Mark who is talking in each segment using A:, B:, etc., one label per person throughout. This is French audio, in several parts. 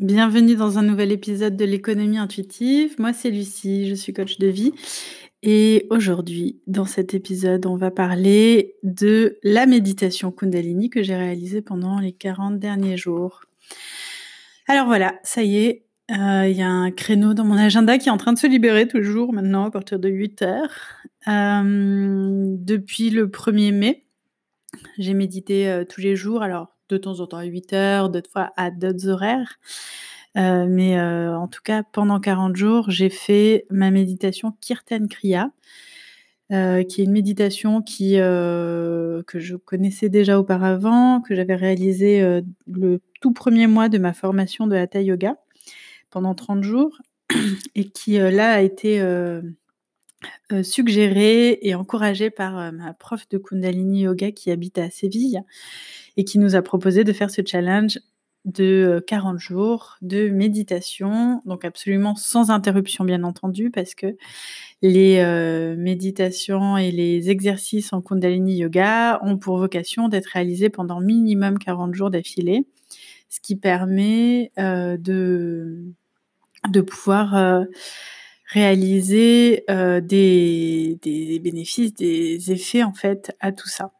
A: bienvenue dans un nouvel épisode de l'économie intuitive. Moi, c'est Lucie, je suis coach de vie. Et aujourd'hui, dans cet épisode, on va parler de la méditation Kundalini que j'ai réalisée pendant les 40 derniers jours. Alors voilà, ça y est, euh, il y a un créneau dans mon agenda qui est en train de se libérer toujours maintenant à partir de 8 heures. Euh, depuis le 1er mai, j'ai médité euh, tous les jours. Alors, de temps en temps à 8 heures, d'autres fois à d'autres horaires. Euh, mais euh, en tout cas, pendant 40 jours, j'ai fait ma méditation Kirtan Kriya, euh, qui est une méditation qui, que je connaissais déjà auparavant, que j'avais réalisée le tout premier mois de ma formation de Hatha Yoga pendant 30 jours, et qui là a été suggérée et encouragée par ma prof de Kundalini Yoga qui habite à Séville et qui nous a proposé de faire ce challenge de 40 jours de méditation, donc absolument sans interruption bien entendu, parce que les euh, méditations et les exercices en Kundalini Yoga ont pour vocation d'être réalisés pendant minimum 40 jours d'affilée, ce qui permet euh, de, pouvoir euh, réaliser des, des bénéfices, des effets en fait à tout ça.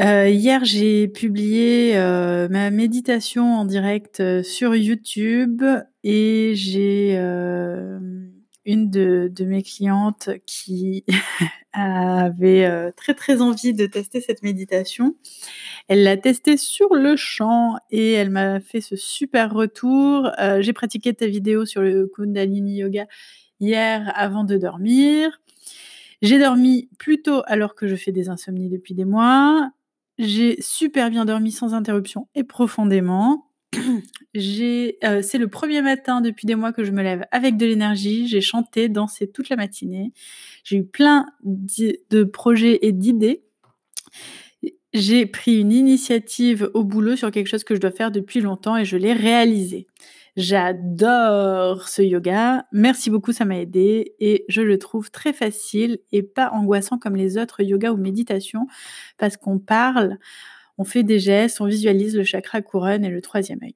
A: Euh, hier, j'ai publié euh, ma méditation en direct euh, sur YouTube et j'ai une de, mes clientes qui avait très très envie de tester cette méditation. Elle l'a testée sur le champ et elle m'a fait ce super retour. j'ai pratiqué ta vidéo sur le Kundalini Yoga hier avant de dormir. J'ai dormi plus tôt alors que je fais des insomnies depuis des mois. J'ai super bien dormi sans interruption et profondément. Euh, c'est le premier matin depuis des mois que je me lève avec de l'énergie. J'ai chanté, dansé toute la matinée. J'ai eu plein de projets et d'idées. J'ai pris une initiative au boulot sur quelque chose que je dois faire depuis longtemps et je l'ai réalisé. J'adore ce yoga. Merci beaucoup, ça m'a aidé et je le trouve très facile et pas angoissant comme les autres yoga ou méditations parce qu'on parle, on fait des gestes, on visualise le chakra couronne et le troisième œil.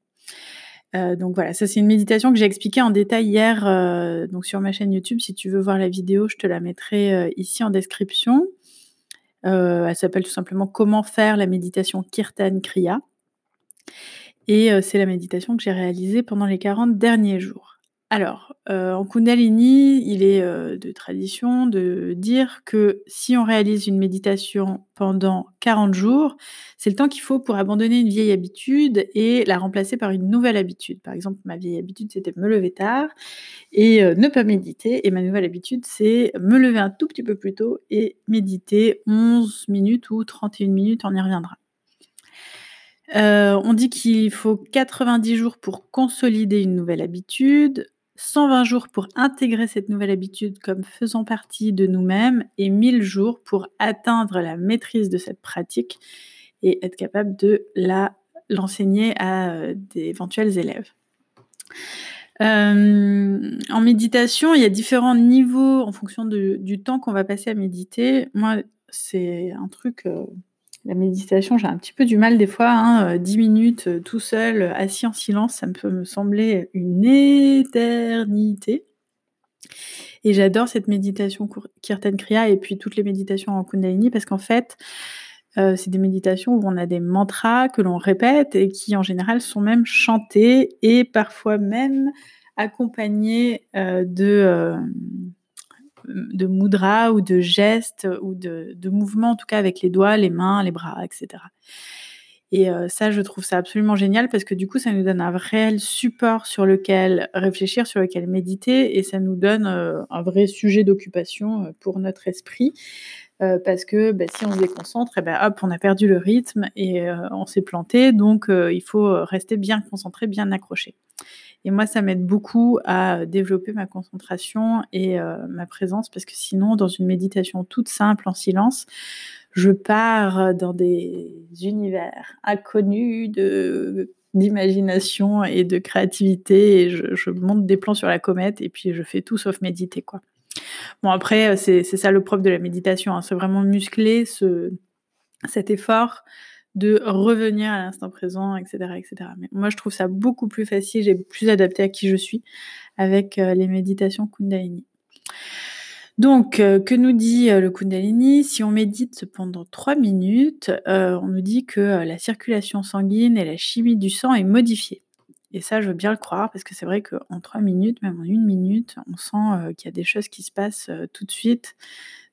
A: Euh, donc voilà, ça c'est une méditation que j'ai expliquée en détail hier euh, donc sur ma chaîne YouTube. Si tu veux voir la vidéo, je te la mettrai euh, ici en description. elle s'appelle tout simplement Comment faire la méditation Kirtan Kriya. Et c'est la méditation que j'ai réalisée pendant les 40 derniers jours. Alors, en Kundalini, il est de tradition de dire que si on réalise une méditation pendant 40 jours, c'est le temps qu'il faut pour abandonner une vieille habitude et la remplacer par une nouvelle habitude. Par exemple, ma vieille habitude, c'était me lever tard et ne pas méditer. Et ma nouvelle habitude, c'est me lever un tout petit peu plus tôt et méditer 11 minutes ou 31 minutes, on y reviendra. Euh, on dit qu'il faut 90 jours pour consolider une nouvelle habitude, 120 jours pour intégrer cette nouvelle habitude comme faisant partie de nous-mêmes et 1000 jours pour atteindre la maîtrise de cette pratique et être capable de la l'enseigner à euh, d'éventuels élèves. Euh, en méditation, il y a différents niveaux en fonction du temps qu'on va passer à méditer. Moi, c'est un truc la méditation, j'ai un petit peu du mal des fois, 10 hein, minutes euh, tout seul, assis en silence, ça peut me sembler une éternité. Et j'adore cette méditation Kirtan Kriya et puis toutes les méditations en Kundalini parce qu'en fait, euh, c'est des méditations où on a des mantras que l'on répète et qui en général sont même chantés et parfois même accompagnés euh, de de mudra ou de gestes ou de, mouvements, en tout cas avec les doigts, les mains, les bras, etc. Et euh, ça, je trouve ça absolument génial parce que du coup, ça nous donne un réel support sur lequel réfléchir, sur lequel méditer, et ça nous donne euh, un vrai sujet d'occupation euh, pour notre esprit. parce que bah, si on se déconcentre, et eh ben, hop, on a perdu le rythme et on s'est planté. Donc, il faut rester bien concentré, bien accroché. Et moi, ça m'aide beaucoup à développer ma concentration et euh, ma présence parce que sinon, dans une méditation toute simple en silence, je pars dans des univers inconnus d'imagination et de créativité et je, monte des plans sur la comète et puis je fais tout sauf méditer quoi. Bon après c'est ça le propre de la méditation, hein. c'est vraiment muscler ce, cet effort de revenir à l'instant présent, etc., etc. Mais moi, je trouve ça beaucoup plus facile et plus adapté à qui je suis avec les méditations Kundalini. Donc, que nous dit le Kundalini? Si on médite pendant 3 minutes, on nous dit que la circulation sanguine et la chimie du sang est modifiée. Et ça, je veux bien le croire, parce que c'est vrai qu'en trois minutes, même en une minute, on sent euh, qu'il y a des choses qui se passent euh, tout de suite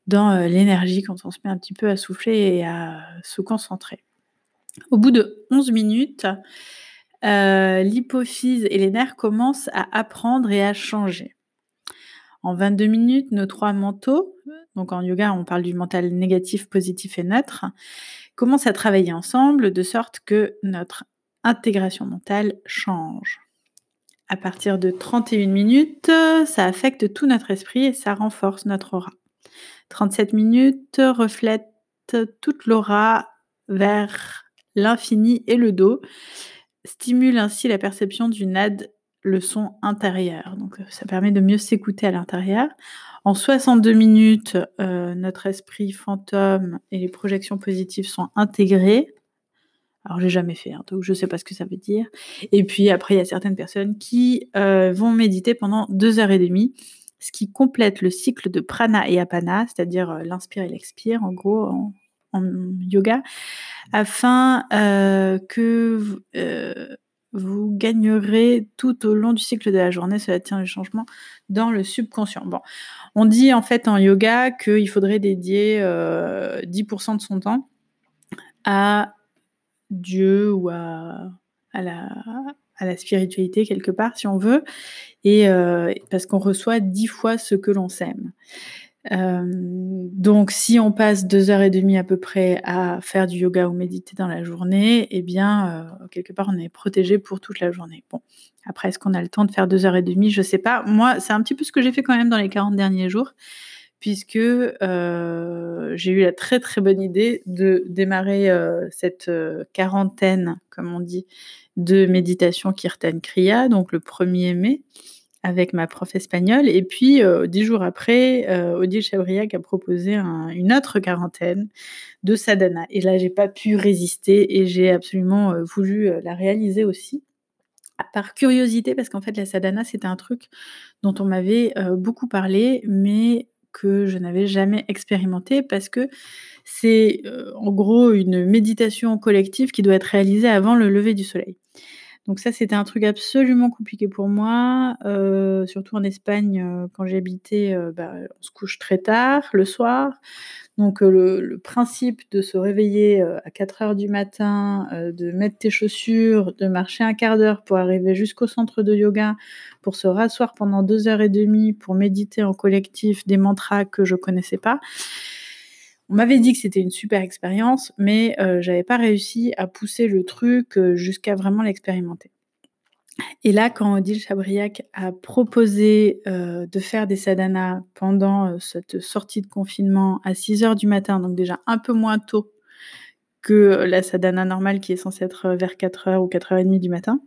A: dans euh, l'énergie quand on se met un petit peu à souffler et à se concentrer. Au bout de 11 minutes, l'hypophyse et les nerfs commencent à apprendre et à changer. En 22 minutes, nos trois mentaux, donc en yoga on parle du mental négatif, positif et neutre, commencent à travailler ensemble de sorte que notre intégration mentale change. À partir de 31 minutes, ça affecte tout notre esprit et ça renforce notre aura. 37 minutes reflètent toute l'aura vers l'infini et le dos, stimule ainsi la perception du NAD, le son intérieur. Donc ça permet de mieux s'écouter à l'intérieur. En 62 minutes, euh, notre esprit fantôme et les projections positives sont intégrées. Alors j'ai jamais fait, hein, donc je sais pas ce que ça veut dire. Et puis après, il y a certaines personnes qui euh, vont méditer pendant deux heures et demie, ce qui complète le cycle de prana et apana, c'est-à-dire euh, l'inspire et l'expire, en gros, yoga, afin euh, que vous gagnerez tout au long du cycle de la journée, cela tient le changement dans le subconscient. Bon, on dit en fait en yoga qu'il faudrait dédier 10% de son temps à Dieu ou à, à, la, à la spiritualité quelque part, si on veut, et euh, parce qu'on reçoit dix fois ce que l'on sème. Euh, donc, si on passe deux heures et demie à peu près à faire du yoga ou méditer dans la journée, eh bien, euh, quelque part, on est protégé pour toute la journée. Bon, après, est-ce qu'on a le temps de faire deux heures et demie? Je sais pas. Moi, c'est un petit peu ce que j'ai fait quand même dans les 40 derniers jours puisque euh, j'ai eu la très très bonne idée de démarrer cette quarantaine, comme on dit, de méditation Kirtan Kriya, donc le 1er mai, avec ma prof espagnole. Et puis, dix jours après, Odile Chabriac a proposé une autre quarantaine de sadhana. Et là, j'ai pas pu résister et j'ai absolument voulu la réaliser aussi par curiosité, parce qu'en fait, la sadhana, c'était un truc dont on m'avait beaucoup parlé, mais que je n'avais jamais expérimenté parce que c'est euh, en gros une méditation collective qui doit être réalisée avant le lever du soleil. Donc ça, c'était un truc absolument compliqué pour moi, euh, surtout en Espagne, euh, quand j'habitais, bah, on se couche très tard le soir. Donc le, principe de se réveiller à 4 heures du matin, de mettre tes chaussures, de marcher un quart d'heure pour arriver jusqu'au centre de yoga, pour se rasseoir pendant deux heures et demie, pour méditer en collectif des mantras que je connaissais pas. On m'avait dit que c'était une super expérience, mais j'avais pas réussi à pousser le truc jusqu'à vraiment l'expérimenter. Et là, quand Odile Chabriac a proposé euh, de faire des sadhanas pendant euh, cette sortie de confinement à 6 heures du matin, donc déjà un peu moins tôt que la sadhana normale qui est censée être vers 4 heures ou 4 heures et demie du matin,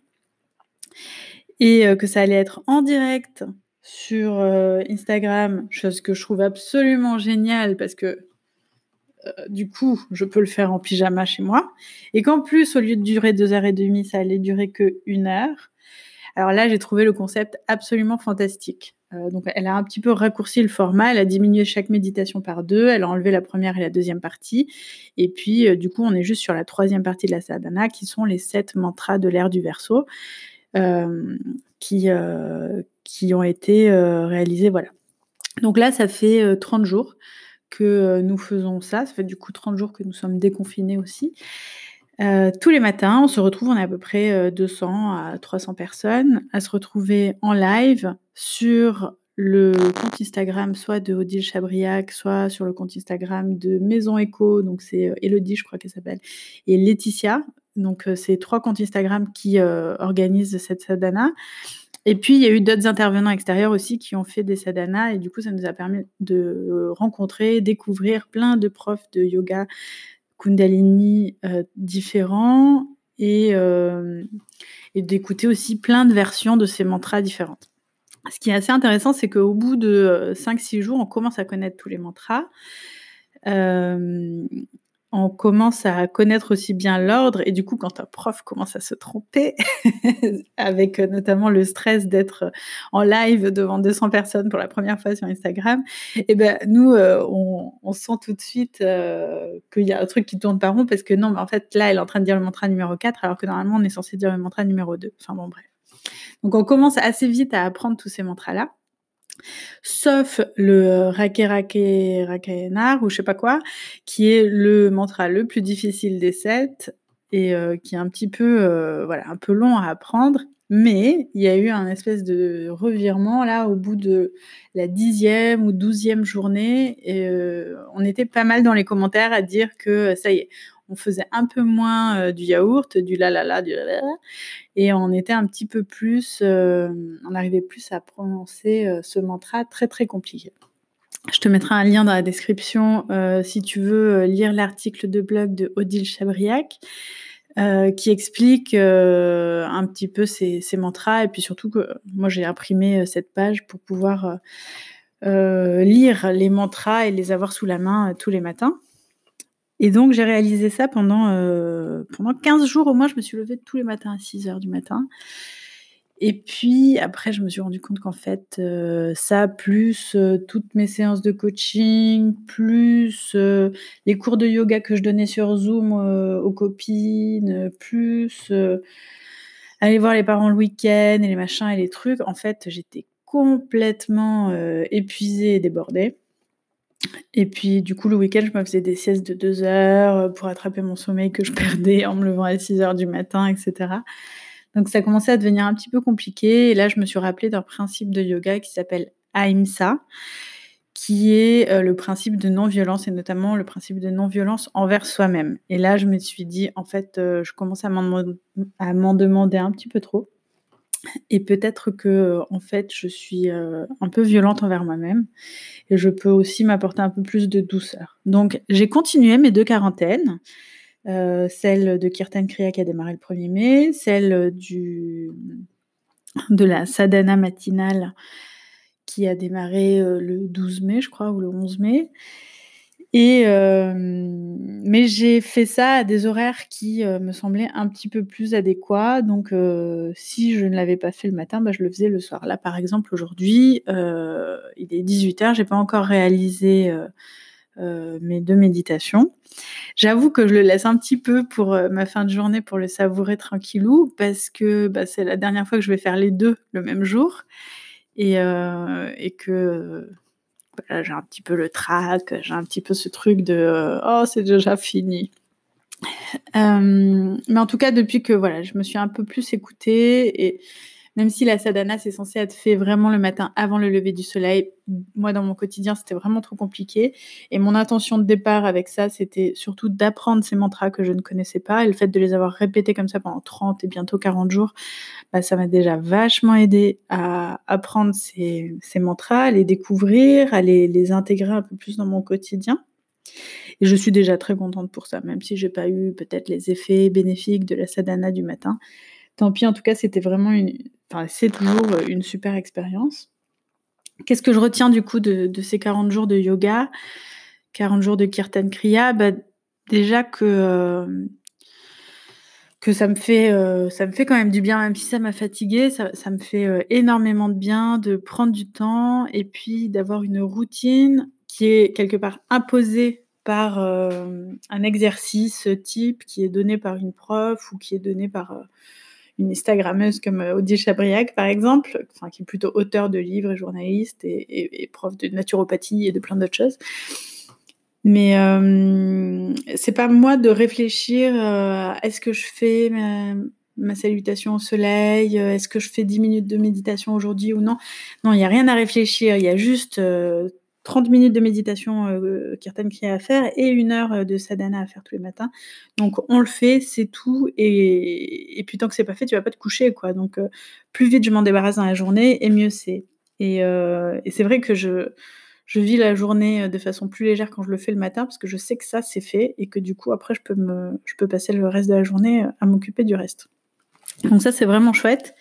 A: et euh, que ça allait être en direct sur Instagram, chose que je trouve absolument géniale parce que du coup, je peux le faire en pyjama chez moi. Et qu'en plus, au lieu de durer deux heures et demie, ça allait durer que une heure. Alors là, j'ai trouvé le concept absolument fantastique. Euh, donc, elle a un petit peu raccourci le format, elle a diminué chaque méditation par deux, elle a enlevé la première et la deuxième partie, et puis euh, du coup, on est juste sur la troisième partie de la sadhana, qui sont les sept mantras de l'ère du verso, euh, qui, qui ont été réalisés. Voilà. Donc là, ça fait 30 jours que nous faisons ça, ça fait du coup 30 jours que nous sommes déconfinés aussi. Euh, tous les matins, on se retrouve, on est à peu près 200 euh, à 300 personnes, à se retrouver en live sur le compte Instagram soit de Odile Chabriac, soit sur le compte Instagram de Maison Echo, donc c'est euh, Elodie, je crois qu'elle s'appelle, et Laetitia. Donc c'est trois comptes Instagram qui organisent cette sadhana. Et puis il y a eu d'autres intervenants extérieurs aussi qui ont fait des sadhanas et du coup ça nous a permis de rencontrer, découvrir plein de profs de yoga Kundalini euh, différents euh, et, d'écouter aussi plein de versions de ces mantras différentes. Ce qui est assez intéressant, c'est qu'au bout de 5-6 euh, jours, on commence à connaître tous les mantras. On commence à connaître aussi bien l'ordre et du coup quand un prof commence à se tromper avec euh, notamment le stress d'être en live devant 200 personnes pour la première fois sur Instagram et eh ben nous euh, on, sent tout de suite euh, qu'il y a un truc qui tourne pas rond parce que non mais en fait là elle est en train de dire le mantra numéro 4 alors que normalement on est censé dire le mantra numéro 2 enfin bon bref. Donc on commence assez vite à apprendre tous ces mantras là sauf le Rake Rake Rakenar ou je sais pas quoi, qui est le mantra le plus difficile des sept et euh, qui est un petit peu euh, voilà un peu long à apprendre. Mais il y a eu un espèce de revirement là au bout de la dixième ou douzième journée et euh, on était pas mal dans les commentaires à dire que ça y est, on faisait un peu moins euh, du yaourt, du la la la, du la la, et on était un petit peu plus, euh, on arrivait plus à prononcer euh, ce mantra très très compliqué. Je te mettrai un lien dans la description si tu veux lire l'article de blog de Odile Chabriac. qui explique un petit peu ces, mantras et puis surtout que moi j'ai imprimé cette page pour pouvoir lire les mantras et les avoir sous la main tous les matins. Et donc, j'ai réalisé ça pendant, euh, pendant 15 jours au moins. Je me suis levée tous les matins à 6 heures du matin. Et puis, après, je me suis rendu compte qu'en fait, euh, ça, plus euh, toutes mes séances de coaching, plus les cours de yoga que je donnais sur Zoom aux copines, plus aller voir les parents le week-end et les machins et les trucs, en fait, j'étais complètement épuisée et débordée. Et puis, du coup, le week-end, je me faisais des siestes de deux heures euh, pour attraper mon sommeil que je perdais en me levant à 6 heures du matin, etc. Donc, ça commençait à devenir un petit peu compliqué. Et là, je me suis rappelé d'un principe de yoga qui s'appelle Ahimsa, qui est euh, le principe de non-violence et notamment le principe de non-violence envers soi-même. Et là, je me suis dit, en fait, euh, je commence à m'en demander un petit peu trop. Et peut-être que, en fait, je suis un peu violente envers moi-même et je peux aussi m'apporter un peu plus de douceur. Donc, j'ai continué mes deux quarantaines. Euh, celle de Kirtan Kriya qui a démarré le 1er mai, celle du, de la sadhana matinale qui a démarré le 12 mai, je crois, ou le 11 mai. Euh, mais j'ai fait ça à des horaires qui euh, me semblaient un petit peu plus adéquats. Donc, euh, si je ne l'avais pas fait le matin, bah, je le faisais le soir. Là, par exemple, aujourd'hui, il est 18h, j'ai pas encore réalisé mes deux méditations. J'avoue que je le laisse un petit peu pour ma fin de journée pour le savourer tranquillou parce que bah, c'est la dernière fois que je vais faire les deux le même jour et que j'ai un petit peu le trac, j'ai un petit peu ce truc de euh, oh c'est déjà fini. Euh, mais en tout cas depuis que voilà je me suis un peu plus écoutée et même si la sadhana c'est censé être fait vraiment le matin avant le lever du soleil, moi dans mon quotidien c'était vraiment trop compliqué. Et mon intention de départ avec ça c'était surtout d'apprendre ces mantras que je ne connaissais pas. Et le fait de les avoir répétés comme ça pendant 30 et bientôt 40 jours, bah, ça m'a déjà vachement aidé à apprendre ces, mantras, à les découvrir, à les, les intégrer un peu plus dans mon quotidien. Et je suis déjà très contente pour ça, même si j'ai pas eu peut-être les effets bénéfiques de la sadhana du matin. Tant pis, en tout cas, c'était vraiment une, enfin, c'est toujours euh, une super expérience. Qu'est-ce que je retiens du coup de, ces 40 jours de yoga, 40 jours de Kirtan Kriya? Bah, Déjà que, euh, que ça, me fait, euh, ça me fait quand même du bien, même si ça m'a fatiguée, ça, ça, me fait énormément de bien de prendre du temps et puis d'avoir une routine qui est quelque part imposée par un exercice type qui est donné par une prof ou qui est donné par une Instagrammeuse comme euh, Odile Chabriac, par exemple, enfin, qui est plutôt auteur de livres et journaliste et, prof de naturopathie et de plein d'autres choses. Mais euh, c'est pas moi de réfléchir euh, est-ce que je fais ma, salutation au soleil, est-ce que je fais 10 minutes de méditation aujourd'hui ou non? Non, il n'y a rien à réfléchir, il y a juste 30 minutes de méditation euh, Kirtan Kriya à faire et une heure euh, de sadhana à faire tous les matins. Donc on le fait, c'est tout. Et, et puis tant que c'est pas fait, tu vas pas te coucher, quoi. Donc euh, plus vite je m'en débarrasse dans la journée, et mieux c'est. Et, euh, et c'est vrai que je, je vis la journée de façon plus légère quand je le fais le matin, parce que je sais que ça c'est fait et que du coup après je peux me, je peux passer le reste de la journée à m'occuper du reste. Donc ça c'est vraiment chouette.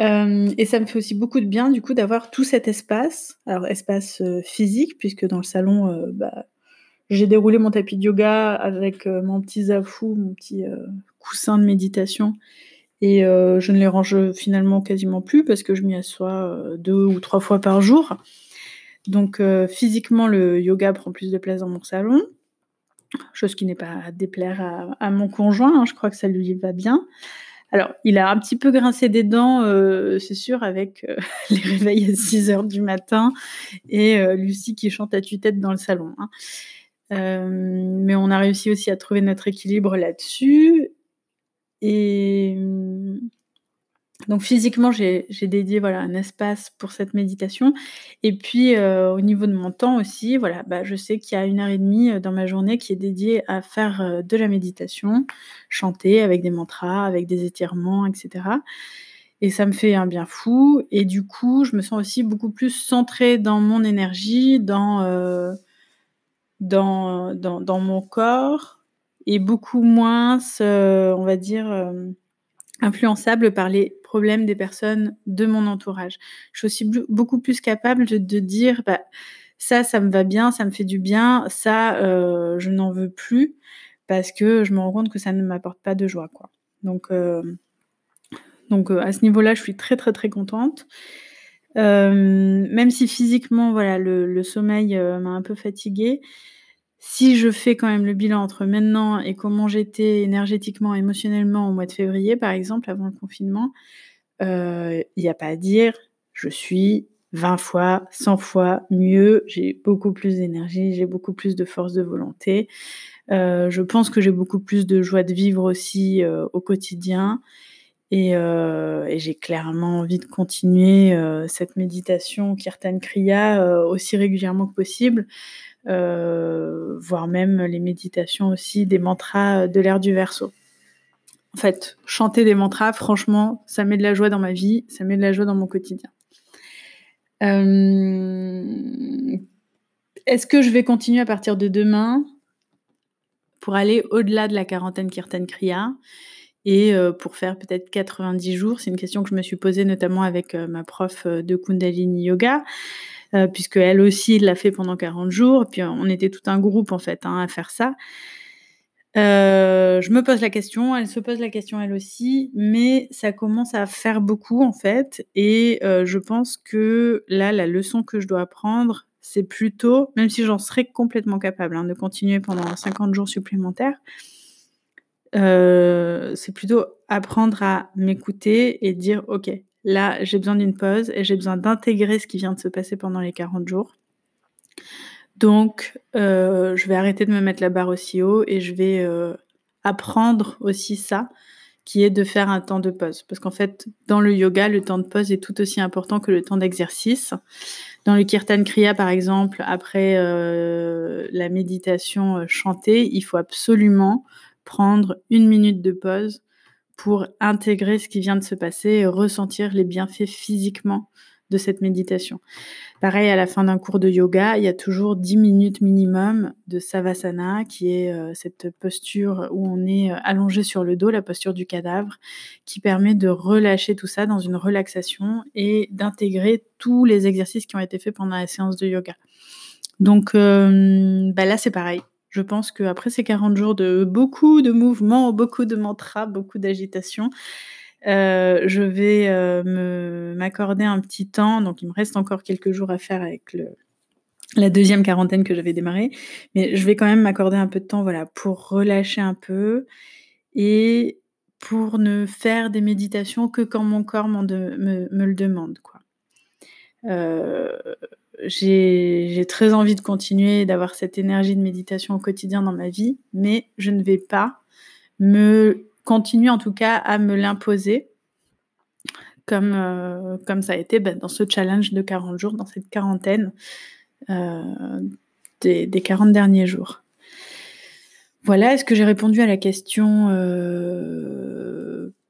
A: Euh, et ça me fait aussi beaucoup de bien, du coup, d'avoir tout cet espace. Alors, espace euh, physique, puisque dans le salon, euh, bah, j'ai déroulé mon tapis de yoga avec mon petit zafou, mon petit coussin de méditation. Et je ne les range finalement quasiment plus parce que je m'y assois deux ou trois fois par jour. Donc physiquement, le yoga prend plus de place dans mon salon, chose qui n'est pas à déplaire à, mon conjoint. Hein, je crois que ça lui va bien. Alors, il a un petit peu grincé des dents, c'est sûr, avec les réveils à 6 heures du matin et Lucie qui chante à tue-tête dans le salon. Hein. mais on a réussi aussi à trouver notre équilibre là-dessus. Et donc physiquement, j'ai dédié voilà un espace pour cette méditation. Et puis euh, au niveau de mon temps aussi, voilà, bah, je sais qu'il y a une heure et demie euh, dans ma journée qui est dédiée à faire euh, de la méditation, chanter avec des mantras, avec des étirements, etc. Et ça me fait un bien fou. Et du coup, je me sens aussi beaucoup plus centrée dans mon énergie, dans, dans, dans, dans, mon corps et beaucoup moins, on va dire, influençable par les problèmes des personnes de mon entourage. Je suis aussi beaucoup plus capable de, dire, bah, ça, ça me va bien, ça me fait du bien, ça, euh, je n'en veux plus, parce que je me rends compte que ça ne m'apporte pas de joie. Donc, euh, donc à ce niveau-là, je suis très, très, très contente. même si physiquement, voilà, le sommeil m'a un peu fatiguée, si je fais quand même le bilan entre maintenant et comment j'étais énergétiquement, émotionnellement au mois de février, par exemple, avant le confinement, euh, il n'y a pas à dire, je suis 20 fois, 100 fois mieux, j'ai beaucoup plus d'énergie, j'ai beaucoup plus de force de volonté. Euh, je pense que j'ai beaucoup plus de joie de vivre aussi euh, au quotidien. Et, et j'ai clairement envie de continuer cette méditation Kirtan Kriya aussi régulièrement que possible. Euh, voire même les méditations aussi, des mantras de l'ère du verso. En fait, chanter des mantras, franchement, ça met de la joie dans ma vie, ça met de la joie dans mon quotidien. Euh, est-ce que je vais continuer à partir de demain pour aller au-delà de la quarantaine Kirtan Kriya et euh, pour faire peut-être 90 jours? C'est une question que je me suis posée notamment avec ma prof de Kundalini Yoga. Euh, puisque elle aussi l'a fait pendant 40 jours. Puis on était tout un groupe en fait hein, à faire ça. Euh, je me pose la question, elle se pose la question elle aussi, mais ça commence à faire beaucoup en fait. Et euh, je pense que là, la leçon que je dois apprendre, c'est plutôt, même si j'en serais complètement capable hein, de continuer pendant 50 jours supplémentaires, c'est plutôt apprendre à m'écouter et dire, ok, Là, j'ai besoin d'une pause et j'ai besoin d'intégrer ce qui vient de se passer pendant les 40 jours. Donc, euh, je vais arrêter de me mettre la barre aussi haut et je vais euh, apprendre aussi ça, qui est de faire un temps de pause. Parce qu'en fait, dans le yoga, le temps de pause est tout aussi important que le temps d'exercice. Dans le kirtan kriya, par exemple, après euh, la méditation chantée, il faut absolument prendre une minute de pause pour intégrer ce qui vient de se passer et ressentir les bienfaits physiquement de cette méditation. Pareil, à la fin d'un cours de yoga, il y a toujours 10 minutes minimum de savasana, qui est euh, cette posture où on est euh, allongé sur le dos, la posture du cadavre, qui permet de relâcher tout ça dans une relaxation et d'intégrer tous les exercices qui ont été faits pendant la séance de yoga. Donc euh, bah là, c'est pareil. Je pense qu'après ces 40 jours de beaucoup de mouvements, beaucoup de mantras, beaucoup d'agitation, euh, je vais euh, m'accorder un petit temps. Donc, il me reste encore quelques jours à faire avec le, la deuxième quarantaine que j'avais démarrée. Mais je vais quand même m'accorder un peu de temps voilà, pour relâcher un peu et pour ne faire des méditations que quand mon corps me, le demande. Quoi. Euh, j'ai très envie de continuer d'avoir cette énergie de méditation au quotidien dans ma vie, mais je ne vais pas me continuer en tout cas à me l'imposer comme, euh, comme ça a été ben, dans ce challenge de 40 jours, dans cette quarantaine euh, des, des, 40 derniers jours. Voilà, est-ce que j'ai répondu à la question euh,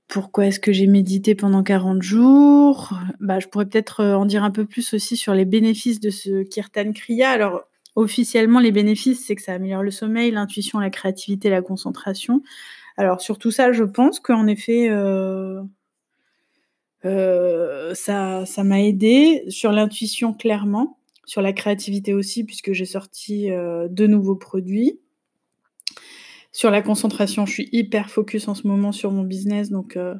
A: pourquoi est-ce que j'ai médité pendant 40 jours? Bah, Je pourrais peut-être euh, en dire un peu plus aussi sur les bénéfices de ce Kirtan Kriya. Alors, officiellement, les bénéfices, c'est que ça améliore le sommeil, l'intuition, la créativité, la concentration. Alors, sur tout ça, je pense qu'en effet, euh, euh, ça, ça m'a aidé. Sur l'intuition, clairement. sur la créativité aussi, puisque j'ai sorti euh, deux nouveaux produits. Sur la concentration, je suis hyper focus en ce moment sur mon business, donc, euh,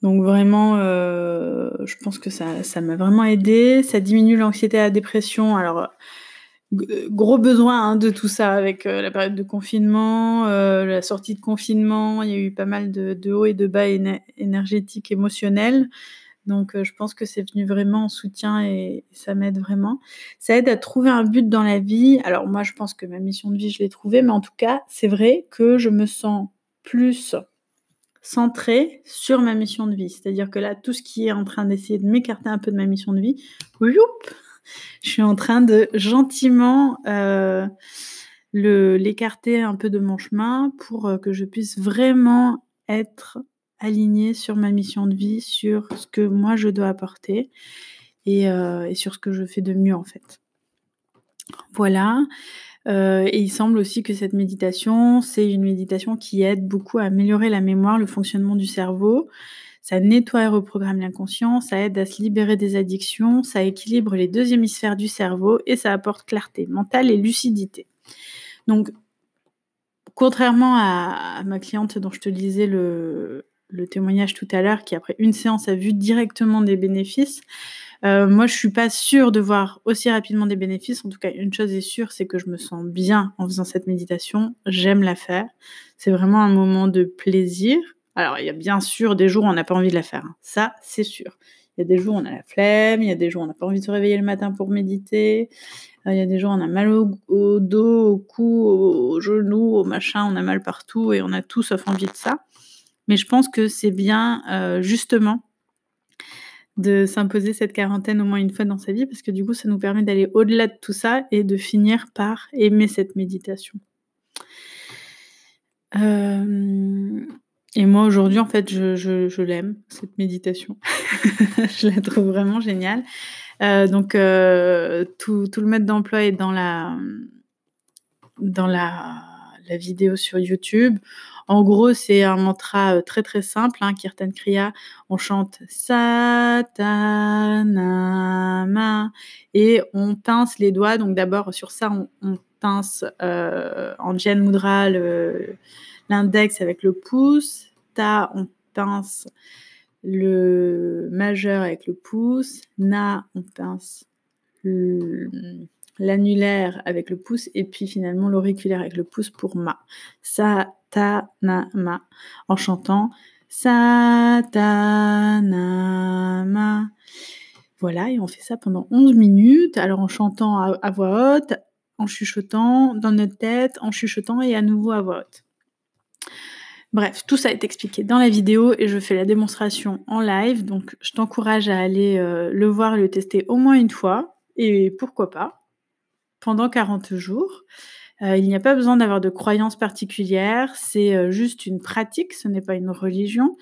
A: donc vraiment, euh, je pense que ça, ça m'a vraiment aidé. Ça diminue l'anxiété et la dépression. Alors, gros besoin hein, de tout ça avec la période de confinement, la sortie de confinement. Il y a eu pas mal de, de hauts et de bas énergétiques, émotionnels. Donc, euh, je pense que c'est venu vraiment en soutien et, ça m'aide vraiment. Ça aide à trouver un but dans la vie. Alors, moi, je pense que ma mission de vie, je l'ai trouvée, mais en tout cas, c'est vrai que je me sens plus centrée sur ma mission de vie. C'est-à-dire que là, tout ce qui est en train d'essayer de m'écarter un peu de ma mission de vie, je suis en train de gentiment euh, l'écarter un peu de mon chemin pour euh, que je puisse vraiment être alignée sur ma mission de vie, sur ce que moi je dois apporter euh, et, sur ce que je fais de mieux en fait. Voilà. Euh, et il semble aussi que cette méditation, c'est une méditation qui aide beaucoup à améliorer la mémoire, le fonctionnement du cerveau. Ça nettoie et reprogramme l'inconscient, ça aide à se libérer des addictions, ça équilibre les deux hémisphères du cerveau et ça apporte clarté mentale et lucidité. Donc, contrairement à, ma cliente dont je te disais le, le témoignage tout à l'heure, qui après une séance a vu directement des bénéfices. Euh, moi, je suis pas sûre de voir aussi rapidement des bénéfices. En tout cas, une chose est sûre, c'est que je me sens bien en faisant cette méditation. J'aime la faire. C'est vraiment un moment de plaisir. Alors, il y a bien sûr des jours où on n'a pas envie de la faire. Hein. Ça, c'est sûr. Il y a des jours où on a la flemme, il y a des jours où on n'a pas envie de se réveiller le matin pour méditer, euh, il y a des jours où on a mal au, dos, au cou, au, au genou, au machin, on a mal partout et on a tout sauf envie de ça. Mais je pense que c'est bien euh, justement de s'imposer cette quarantaine au moins une fois dans sa vie parce que du coup ça nous permet d'aller au-delà de tout ça et de finir par aimer cette méditation. Euh, et moi aujourd'hui en fait je, l'aime cette méditation. je la trouve vraiment géniale. Euh, donc tout, tout, le mode d'emploi est dans la dans la, la vidéo sur YouTube. En gros, c'est un mantra euh, très très simple, hein, Kirtan Kriya. On chante Satanama et on pince les doigts. Donc d'abord sur ça, on, pince euh, en Mudra l'index avec le pouce. Ta, on pince le majeur avec le pouce. Na, on pince l'annulaire avec le pouce et puis finalement l'auriculaire avec le pouce pour ma. Sa, ta, na, ma. En chantant sa, ta, na, ma. Voilà, et on fait ça pendant 11 minutes. Alors en chantant à, voix haute, en chuchotant dans notre tête, en chuchotant et à nouveau à voix haute. Bref, tout ça est expliqué dans la vidéo et je fais la démonstration en live. Donc je t'encourage à aller euh, le voir et le tester au moins une fois. Et pourquoi pas pendant 40 jours. Euh, il n'y a pas besoin d'avoir de croyances particulières, c'est euh, juste une pratique, ce n'est pas une religion,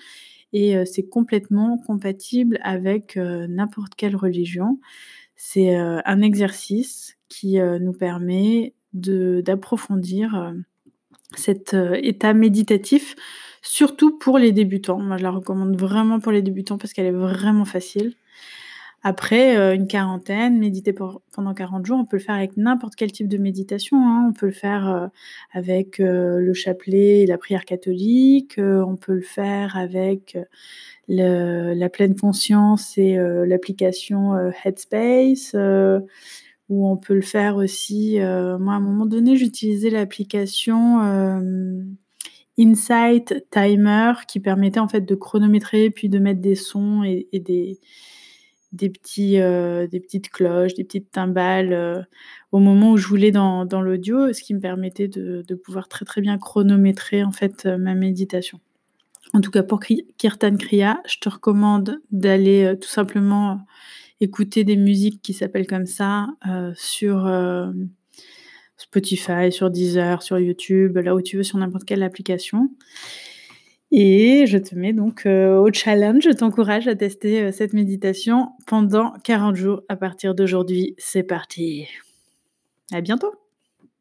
A: et euh, c'est complètement compatible avec n'importe quelle religion. C'est un exercice qui nous permet d'approfondir cet état méditatif, surtout pour les débutants. Moi, je la recommande vraiment pour les débutants parce qu'elle est vraiment facile. Après, euh, une quarantaine, méditer pendant 40 jours, on peut le faire avec n'importe quel type de méditation. Hein. On peut le faire euh, avec euh, le chapelet et la prière catholique. on peut le faire avec la pleine conscience et l'application Headspace. ou on peut le faire aussi. moi, à un moment donné, j'utilisais l'application Insight Timer qui permettait en fait de chronométrer puis de mettre des sons et des des, petits, euh, des petites cloches, des petites timbales euh, au moment où je voulais dans, dans l'audio, ce qui me permettait de, de, pouvoir très très bien chronométrer en fait euh, ma méditation. En tout cas pour Kirtan Kriya, je te recommande d'aller tout simplement écouter des musiques qui s'appellent comme ça sur Spotify, sur Deezer, sur YouTube, là où tu veux, sur n'importe quelle application. Et je te mets donc euh, au challenge, je t'encourage à tester euh, cette méditation pendant 40 jours à partir d'aujourd'hui. C'est parti. À bientôt.